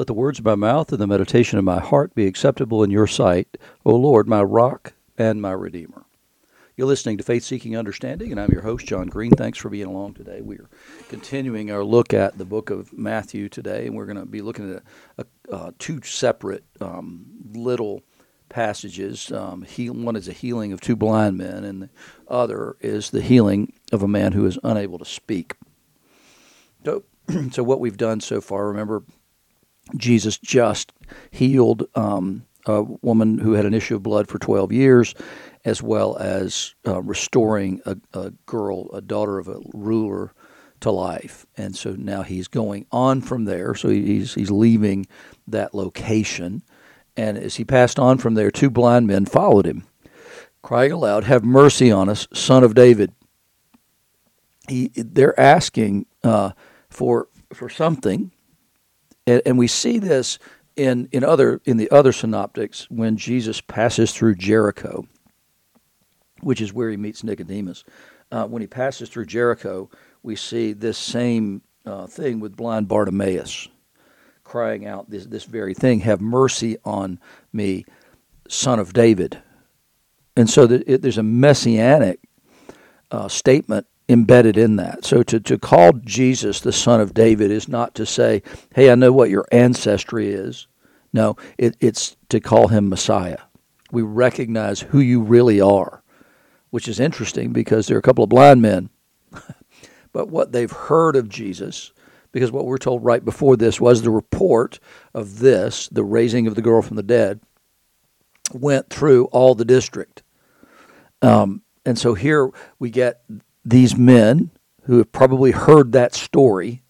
Let the words of my mouth and the meditation of my heart be acceptable in your sight, O Lord, my rock and my redeemer. You're listening to Faith Seeking Understanding, and I'm your host, John Green. Thanks for being along today. We are continuing our look at the book of Matthew today, and we're going to be looking at a, a, uh, two separate um, little passages. Um, he, one is a healing of two blind men, and the other is the healing of a man who is unable to speak. So, so what we've done so far, remember, Jesus just healed um, a woman who had an issue of blood for 12 years, as well as uh, restoring a, a, girl, a daughter of a ruler, to life. And so now he's going on from there. So he's he's leaving that location. And as he passed on from there, two blind men followed him, crying aloud, "Have mercy on us, Son of David." He, they're asking uh, for for something, and, and we see this in in other in the other synoptics when Jesus passes through Jericho, which is where he meets Nicodemus. Uh, when he passes through Jericho, we see this same uh, thing with blind Bartimaeus crying out this, this very thing Have mercy on me, son of David. And so that it, there's a messianic uh, statement embedded in that. So to, to call Jesus the son of David is not to say, hey, I know what your ancestry is. No, it, it's to call him Messiah. We recognize who you really are, which is interesting because there are a couple of blind men, but what they've heard of Jesus, because what we're told right before this was the report of this, the raising of the girl from the dead, went through all the district. Um, and so here we get these men who have probably heard that story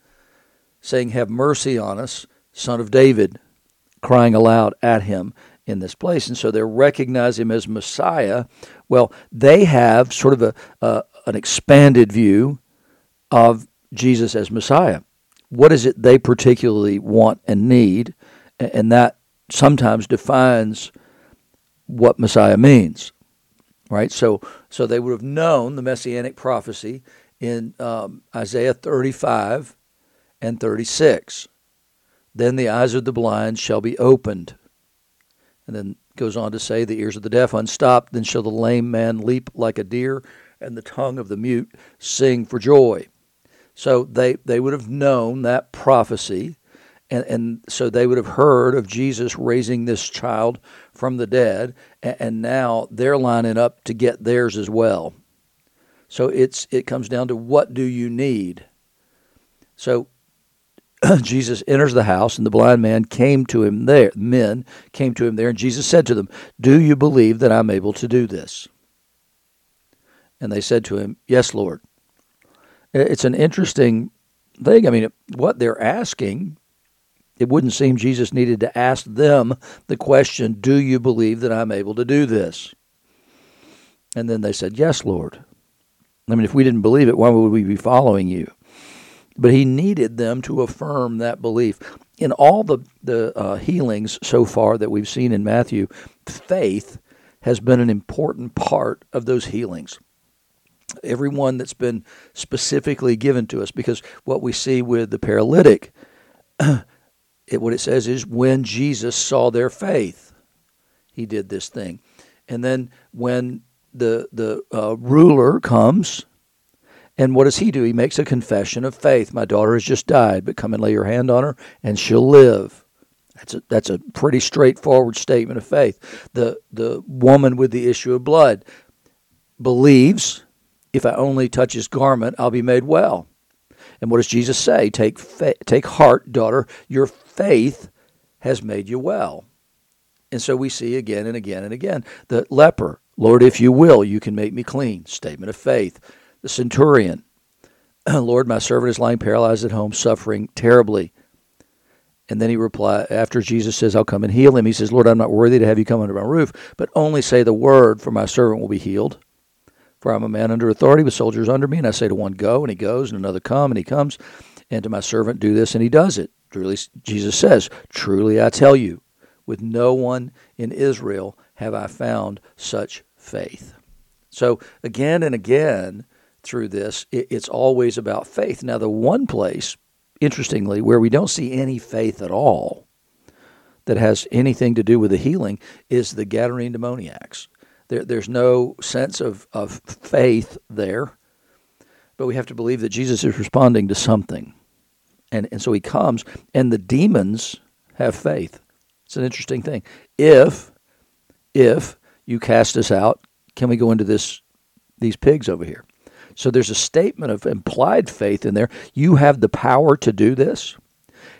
saying, Have mercy on us, son of David, crying aloud at him in this place. And so they recognize him as Messiah. Well, they have sort of a, an expanded view of Jesus as Messiah. What is it they particularly want and need? And that sometimes defines what Messiah means right? So, so they would have known the messianic prophecy in um, Isaiah 35 and 36. Then the eyes of the blind shall be opened. And then goes on to say, the ears of the deaf unstopped. Then shall the lame man leap like a deer, and the tongue of the mute sing for joy. So they, they would have known that prophecy and, and so they would have heard of Jesus raising this child from the dead, and, and now they're lining up to get theirs as well. So it's it comes down to what do you need? So Jesus enters the house, and the blind man came to him there. Men came to him there, and Jesus said to them, Do you believe that I'm able to do this? And they said to him, Yes, Lord. It's an interesting thing. I mean, what they're asking it wouldn't seem Jesus needed to ask them the question, Do you believe that I'm able to do this? And then they said, Yes, Lord. I mean, if we didn't believe it, why would we be following you? But he needed them to affirm that belief. In all the, the uh, healings so far that we've seen in Matthew, faith has been an important part of those healings everyone that's been specifically given to us because what we see with the paralytic it, what it says is when Jesus saw their faith, he did this thing. And then when the the uh, ruler comes, and what does he do? He makes a confession of faith. My daughter has just died, but come and lay your hand on her, and she'll live. That's a that's a pretty straightforward statement of faith. The the woman with the issue of blood believes, if I only touch his garment, I'll be made well. And what does Jesus say? Take fa- take heart, daughter. Your faith has made you well. And so we see again and again and again the leper, Lord, if you will, you can make me clean. Statement of faith. The centurion, Lord, my servant is lying paralyzed at home, suffering terribly. And then he replied, after Jesus says, I'll come and heal him, he says, Lord, I'm not worthy to have you come under my roof, but only say the word, for my servant will be healed. For I'm a man under authority with soldiers under me, and I say to one, Go, and he goes, and another, Come, and he comes, and to my servant, Do this, and he does it. Truly, Jesus says, Truly I tell you, with no one in Israel have I found such faith. So, again and again through this, it's always about faith. Now, the one place, interestingly, where we don't see any faith at all that has anything to do with the healing is the Gadarene demoniacs. There, there's no sense of, of faith there, but we have to believe that Jesus is responding to something. And, and so he comes, and the demons have faith. It's an interesting thing. If if you cast us out, can we go into this these pigs over here? So there's a statement of implied faith in there. You have the power to do this.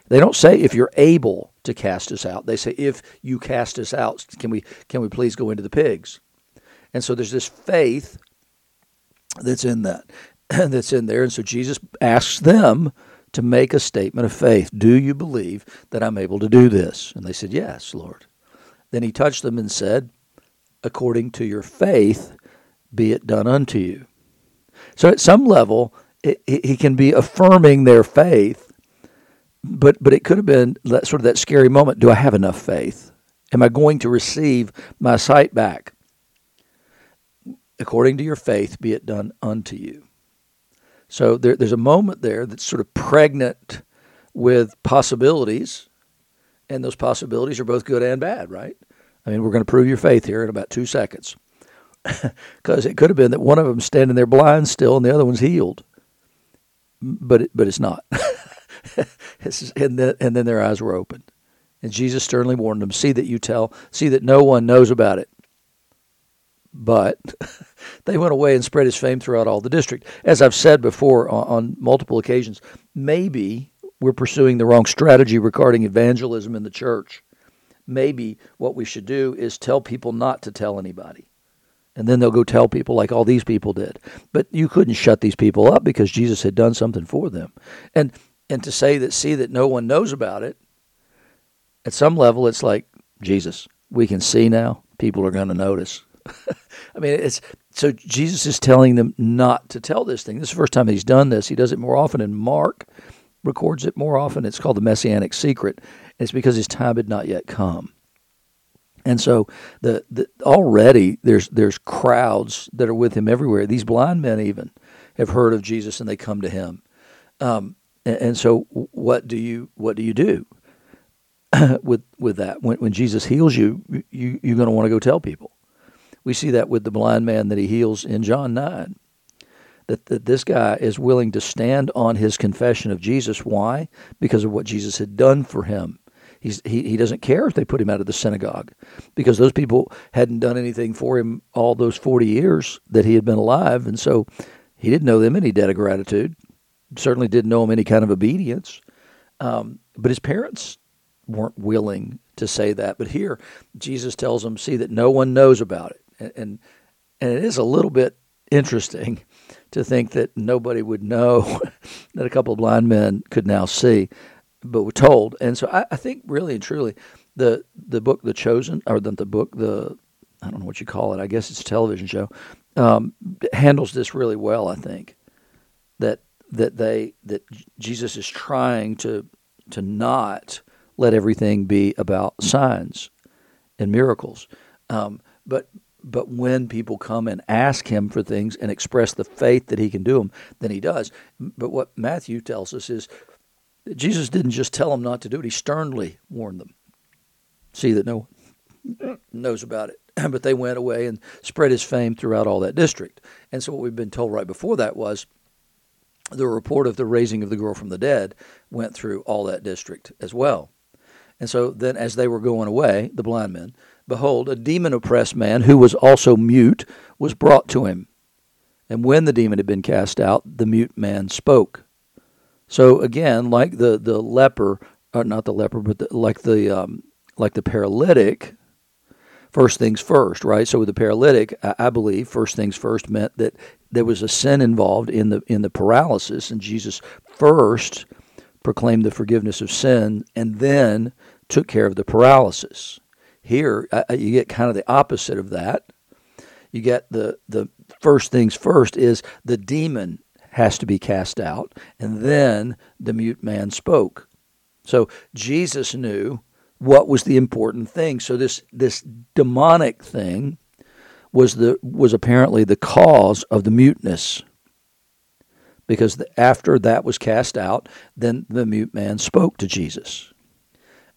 They don't say if you're able to cast us out. They say if you cast us out, can we can we please go into the pigs? And so there's this faith that's in that that's in there. And so Jesus asks them to make a statement of faith. Do you believe that I'm able to do this? And they said, Yes, Lord. Then he touched them and said, According to your faith, be it done unto you. So at some level, he can be affirming their faith, but but it could have been that sort of that scary moment. Do I have enough faith? Am I going to receive my sight back? According to your faith, be it done unto you. So there, there's a moment there that's sort of pregnant with possibilities, and those possibilities are both good and bad, right? I mean, we're going to prove your faith here in about two seconds. Because it could have been that one of them standing there blind still and the other one's healed. But it, but it's not. it's, and, then, and then their eyes were opened. And Jesus sternly warned them, See that you tell, see that no one knows about it. But they went away and spread his fame throughout all the district. As I've said before on, on multiple occasions, maybe we're pursuing the wrong strategy regarding evangelism in the church. Maybe what we should do is tell people not to tell anybody. And then they'll go tell people like all these people did. But you couldn't shut these people up because Jesus had done something for them. And and to say that see that no one knows about it, at some level it's like, Jesus, we can see now, people are going to notice. I mean, it's so Jesus is telling them not to tell this thing. This is the first time he's done this. He does it more often, and Mark records it more often. It's called the Messianic Secret. It's because his time had not yet come. And so the, the already there's there's crowds that are with him everywhere. These blind men even have heard of Jesus and they come to him. Um, and, and, so what do you what do you do with with that when when Jesus heals you you you're going to want to go tell people. We see that with the blind man that he heals in John 9. That, that this guy is willing to stand on his confession of Jesus. Why? Because of what Jesus had done for him. He's, he, he doesn't care if they put him out of the synagogue because those people hadn't done anything for him all those 40 years that he had been alive. And so he didn't know them any debt of gratitude, certainly didn't know them any kind of obedience. Um, but his parents weren't willing to say that. But here, Jesus tells them, see that no one knows about it and and it is a little bit interesting to think that nobody would know that a couple of blind men could now see, but were told. And so I, I think really and truly, the the book The Chosen, or the, the book the I don't know what you call it. I guess it's a television show. Um, handles this really well. I think that that they that Jesus is trying to to not let everything be about signs and miracles, um, but but when people come and ask him for things and express the faith that he can do them, then he does. But what Matthew tells us is Jesus didn't just tell them not to do it, he sternly warned them. See that no one knows about it. But they went away and spread his fame throughout all that district. And so what we've been told right before that was the report of the raising of the girl from the dead went through all that district as well. And so then, as they were going away, the blind men, behold, a demon oppressed man who was also mute was brought to him. And when the demon had been cast out, the mute man spoke. So again, like the, the leper, or not the leper, but the, like the um, like the paralytic, first things first, right? So with the paralytic, I, I believe first things first meant that there was a sin involved in the in the paralysis, and Jesus first proclaimed the forgiveness of sin, and then took care of the paralysis. Here, uh, uh, you get kind of the opposite of that. You get the the first things first is the demon has to be cast out, and then the mute man spoke. So Jesus knew what was the important thing. So this this demonic thing was the was apparently the cause of the muteness because after that was cast out, then the mute man spoke to Jesus.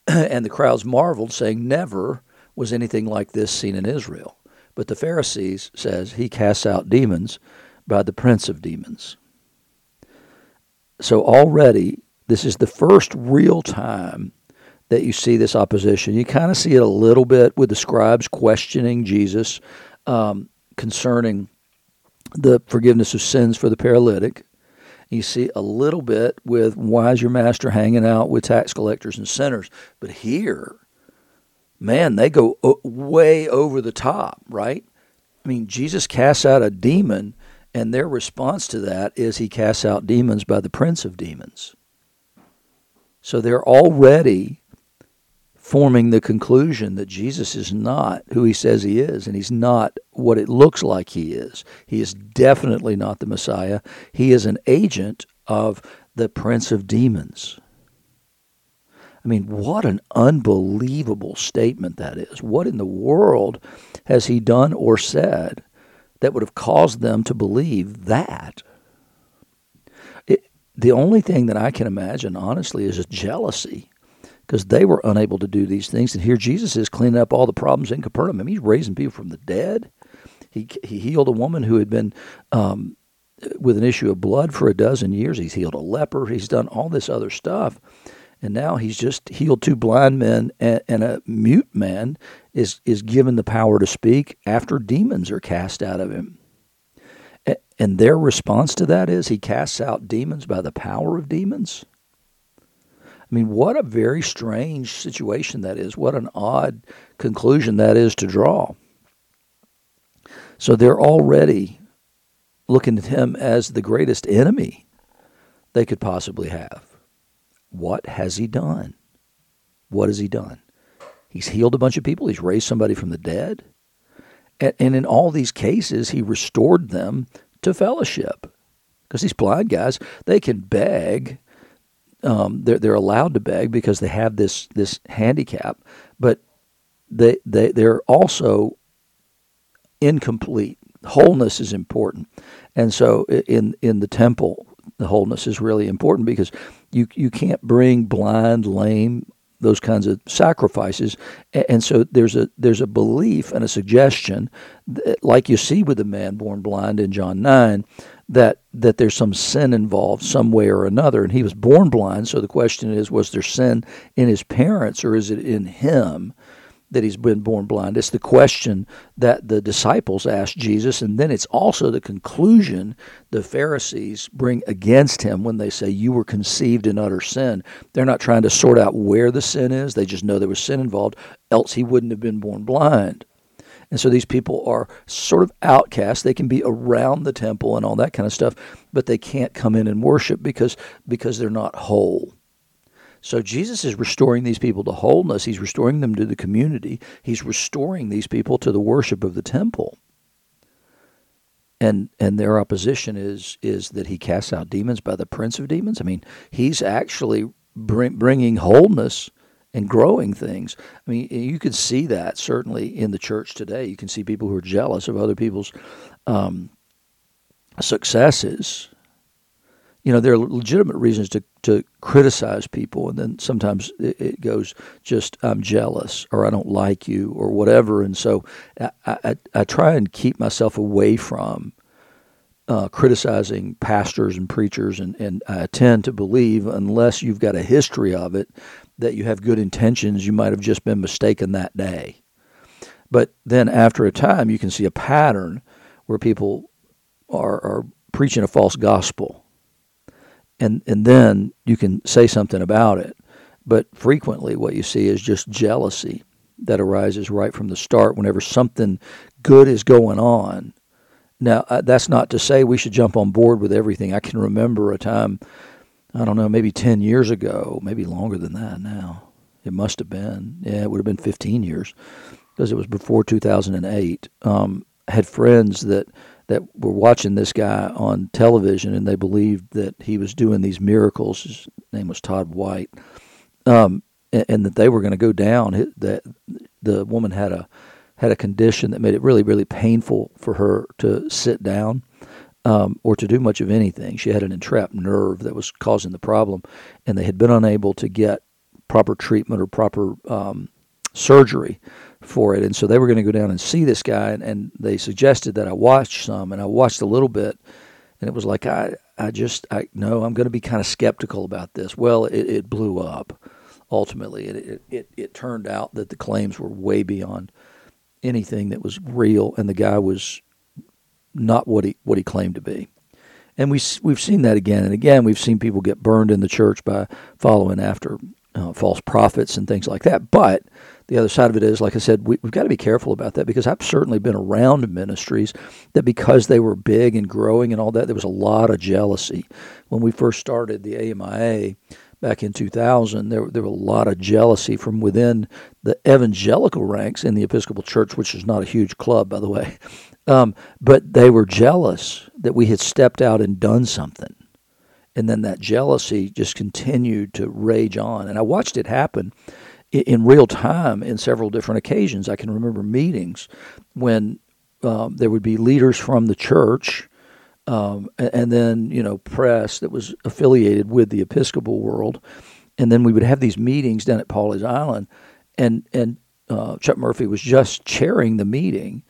and the crowds marveled, saying, Never was anything like this seen in Israel. But the Pharisees says he casts out demons by the prince of demons. So already this is the first real time that you see this opposition. You kind of see it a little bit with the scribes questioning Jesus um, concerning the forgiveness of sins for the paralytic. You see a little bit with why is your master hanging out with tax collectors and sinners? But here, man, they go uh, way over the top, right? I mean, Jesus casts out a demon, and their response to that is he casts out demons by the prince of demons. So they're already forming the conclusion that Jesus is not who he says he is, and he's not what it looks like he is. He is definitely not the Messiah. He is an agent of the prince of demons. I mean, what an unbelievable statement that is. What in the world has he done or said that would have caused them to believe that? It, the only thing that I can imagine, honestly, is jealousy because they were unable to do these things. And here Jesus is cleaning up all the problems in Capernaum. I mean, he's raising people from the dead. He, he healed a woman who had been um, with an issue of blood for a dozen years. He's healed a leper. He's done all this other stuff and now he's just healed two blind men and, and, a mute man is is given the power to speak after demons are cast out of him and their response to that is he casts out demons by the power of demons i mean what a very strange situation that is what an odd conclusion that is to draw so they're already looking at him as the greatest enemy they could possibly have what has he done? What has he done? He's healed a bunch of people. He's raised somebody from the dead. And, in all these cases, he restored them to fellowship. Because these blind guys, they can beg. Um, they're, they're allowed to beg because they have this, this handicap, but they, they, they're also incomplete. Wholeness is important. And so in, in the temple, the wholeness is really important because you you can't bring blind, lame, those kinds of sacrifices, and so there's a there's a belief and a suggestion, that, like you see with the man born blind in John nine, that that there's some sin involved some way or another, and he was born blind. So the question is, was there sin in his parents or is it in him? That he's been born blind. It's the question that the disciples asked Jesus, and then it's also the conclusion the Pharisees bring against him when they say, You were conceived in utter sin. They're not trying to sort out where the sin is, they just know there was sin involved, else he wouldn't have been born blind. And so these people are sort of outcasts. They can be around the temple and all that kind of stuff, but they can't come in and worship because because they're not whole. So Jesus is restoring these people to wholeness. He's restoring them to the community. He's restoring these people to the worship of the temple. And and their opposition is is that he casts out demons by the prince of demons. I mean, he's actually bring, bringing wholeness and growing things. I mean, you can see that certainly in the church today. You can see people who are jealous of other people's um, successes you know, there are legitimate reasons to, to criticize people, and then sometimes it, it goes just, I'm jealous, or I don't like you, or whatever. And so I, I, I try and keep myself away from uh, criticizing pastors and preachers, and, and I tend to believe, unless you've got a history of it, that you have good intentions, you might have just been mistaken that day. But then after a time, you can see a pattern where people are, are preaching a false gospel and and then you can say something about it. But frequently, what you see is just jealousy that arises right from the start whenever something good is going on. Now, uh, that's not to say we should jump on board with everything. I can remember a time, I don't know, maybe 10 years ago, maybe longer than that now. It must have been. Yeah, it would have been 15 years because it was before 2008. Um, had friends that that were watching this guy on television and they believed that he was doing these miracles. His name was Todd White, um, and, and, that they were going to go down. That the woman had a had a condition that made it really really painful for her to sit down. Um, or to do much of anything. She had an entrapped nerve that was causing the problem, and they had been unable to get proper treatment or proper um, surgery for it. And so they were going to go down and see this guy, and, and they suggested that I watch some, and I watched a little bit, and it was like I I just I no I'm going to be kind of skeptical about this. Well, it, it blew up ultimately. It, it it turned out that the claims were way beyond anything that was real, and the guy was not what he what he claimed to be. And we we've seen that again and again. We've seen people get burned in the church by following after uh, false prophets and things like that. But the other side of it is, like I said, we, have got to be careful about that because I've certainly been around ministries that because they were big and growing and all that, there was a lot of jealousy. When we first started the AMIA back in 2000, there, there was a lot of jealousy from within the evangelical ranks in the Episcopal Church, which is not a huge club, by the way. Um, but they were jealous that we had stepped out and done something and then that jealousy just continued to rage on. And I watched it happen in real time in several different occasions. I can remember meetings when um, there would be leaders from the church, um, and then you know press that was affiliated with the Episcopal world, and then we would have these meetings down at Pawleys Island, and and uh, Chuck Murphy was just chairing the meeting,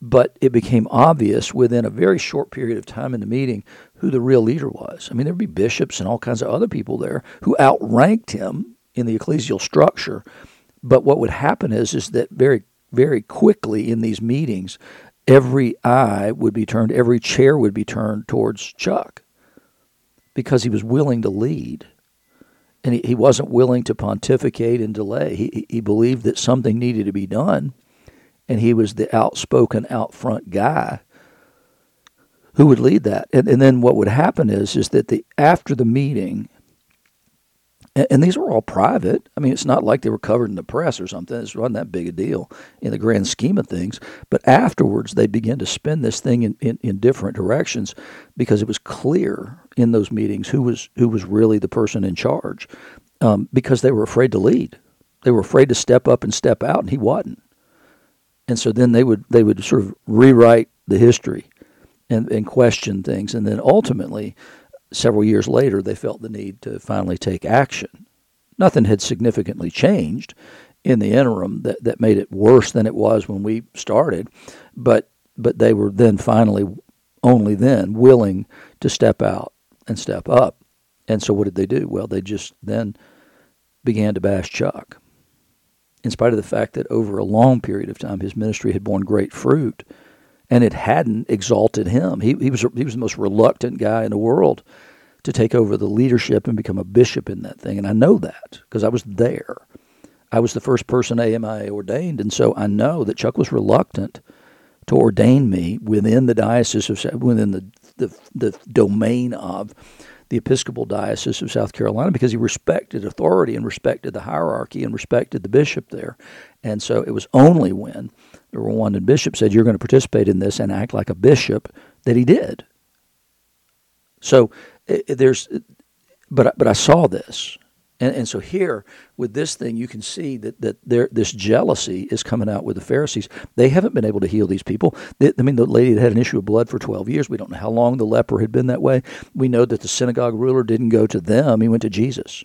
but it became obvious within a very short period of time in the meeting who the real leader was. I mean, there'd be bishops and all kinds of other people there who outranked him in the ecclesial structure. But what would happen is, is that very, very quickly in these meetings, every eye would be turned, every chair would be turned towards Chuck because he was willing to lead. And he, he wasn't willing to pontificate and delay. He, he believed that something needed to be done. And he was the outspoken, out front guy who would lead that. And, and then what would happen is is that the after the meeting, and, and, these were all private. I mean, it's not like they were covered in the press or something. It wasn't that big a deal in the grand scheme of things. But afterwards, they began to spin this thing in, in, in different directions because it was clear in those meetings who was who was really the person in charge, um, because they were afraid to lead. They were afraid to step up and step out, and he wasn't. And so then they would they would sort of rewrite the history and, and question things. And then ultimately, several years later, they felt the need to finally take action. Nothing had significantly changed in the interim that, that made it worse than it was when we started, but but they were then finally only then willing to step out and step up. And so what did they do? Well, they just then began to bash Chuck. In spite of the fact that over a long period of time his ministry had borne great fruit, and it hadn't exalted him. He, he, was, he was the most reluctant guy in the world to take over the leadership and become a bishop in that thing. And I know that because I was there. I was the first person AMI ordained, and so I know that Chuck was reluctant to ordain me within the diocese of within the the, the domain of the Episcopal Diocese of South Carolina because he respected authority and respected the hierarchy and respected the bishop there. And so it was only when the Rwandan bishop said, You're going to participate in this and act like a bishop, that he did. So it, there's, but, but I saw this. And, and so here, with this thing, you can see that, that there, this jealousy is coming out with the Pharisees. They haven't been able to heal these people. They, I mean, the lady had had an issue of blood for 12 years. We don't know how long the leper had been that way. We know that the synagogue ruler didn't go to them, he went to Jesus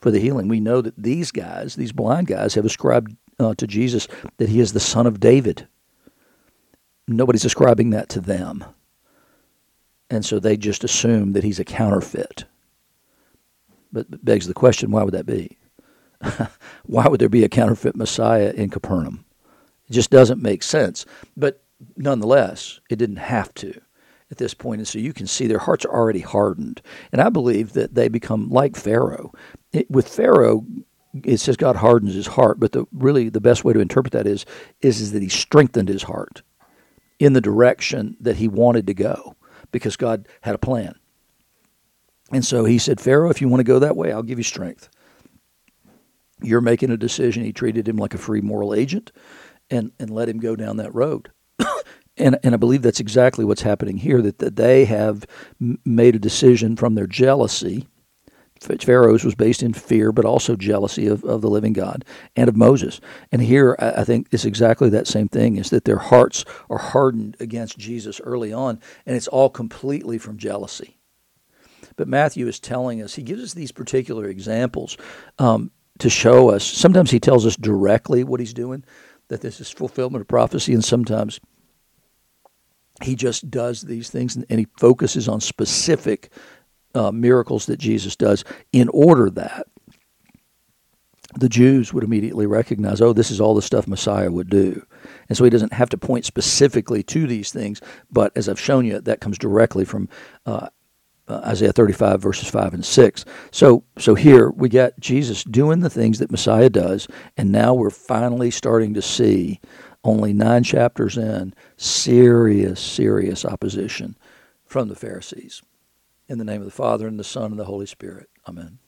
for the healing. We know that these guys, these blind guys, have ascribed uh, to Jesus that he is the son of David. Nobody's ascribing that to them. And so they just assume that he's a counterfeit. But begs the question why would that be? why would there be a counterfeit Messiah in Capernaum? It just doesn't make sense. But nonetheless, it didn't have to at this point. And so you can see their hearts are already hardened. And I believe that they become like Pharaoh. It, with Pharaoh, it says God hardens his heart, but the really the best way to interpret that is is, is that he strengthened his heart in the direction that he wanted to go because God had a plan. And so he said, Pharaoh, if you want to go that way, I'll give you strength. You're making a decision. He treated him like a free moral agent and, and let him go down that road. and, and I believe that's exactly what's happening here that, that they have made a decision from their jealousy Pharaoh's was based in fear, but also jealousy of, of the living God and of Moses. And here, I think it's exactly that same thing: is that their hearts are hardened against Jesus early on, and it's all completely from jealousy. But Matthew is telling us; he gives us these particular examples um, to show us. Sometimes he tells us directly what he's doing, that this is fulfillment of prophecy, and sometimes he just does these things and, and he focuses on specific uh, miracles that Jesus does in order that the Jews would immediately recognize, oh, this is all the stuff Messiah would do. And so he doesn't have to point specifically to these things, but as I've shown you, that comes directly from uh, uh, Isaiah 35 verses 5 and 6. So so here we got Jesus doing the things that Messiah does and now we're finally starting to see only 9 chapters in serious serious opposition from the Pharisees. In the name of the Father and the Son and the Holy Spirit. Amen.